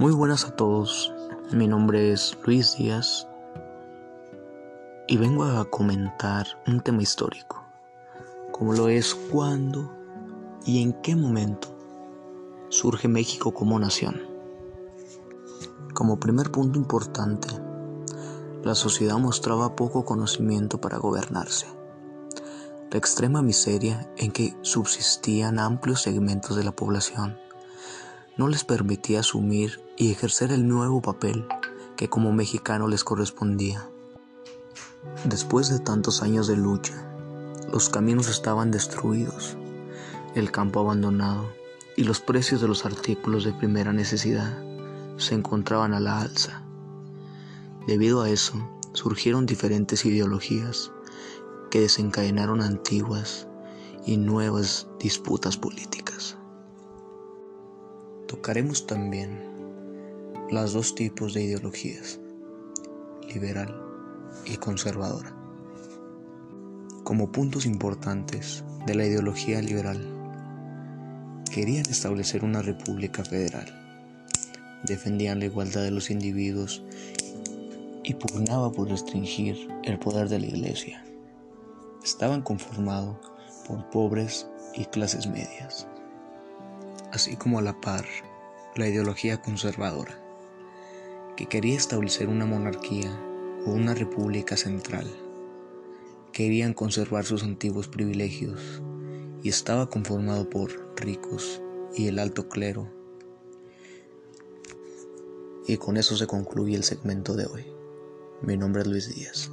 Muy buenas a todos, mi nombre es Luis Díaz y vengo a comentar un tema histórico, como lo es cuándo y en qué momento surge México como nación. Como primer punto importante, la sociedad mostraba poco conocimiento para gobernarse. La extrema miseria en que subsistían amplios segmentos de la población no les permitía asumir y ejercer el nuevo papel que como mexicano les correspondía. Después de tantos años de lucha, los caminos estaban destruidos, el campo abandonado y los precios de los artículos de primera necesidad se encontraban a la alza. Debido a eso, surgieron diferentes ideologías que desencadenaron antiguas y nuevas disputas políticas. Tocaremos también los dos tipos de ideologías, liberal y conservadora. Como puntos importantes de la ideología liberal, querían establecer una república federal, defendían la igualdad de los individuos y pugnaba por restringir el poder de la iglesia. Estaban conformados por pobres y clases medias así como a la par la ideología conservadora, que quería establecer una monarquía o una república central. Querían conservar sus antiguos privilegios y estaba conformado por ricos y el alto clero. Y con eso se concluye el segmento de hoy. Mi nombre es Luis Díaz.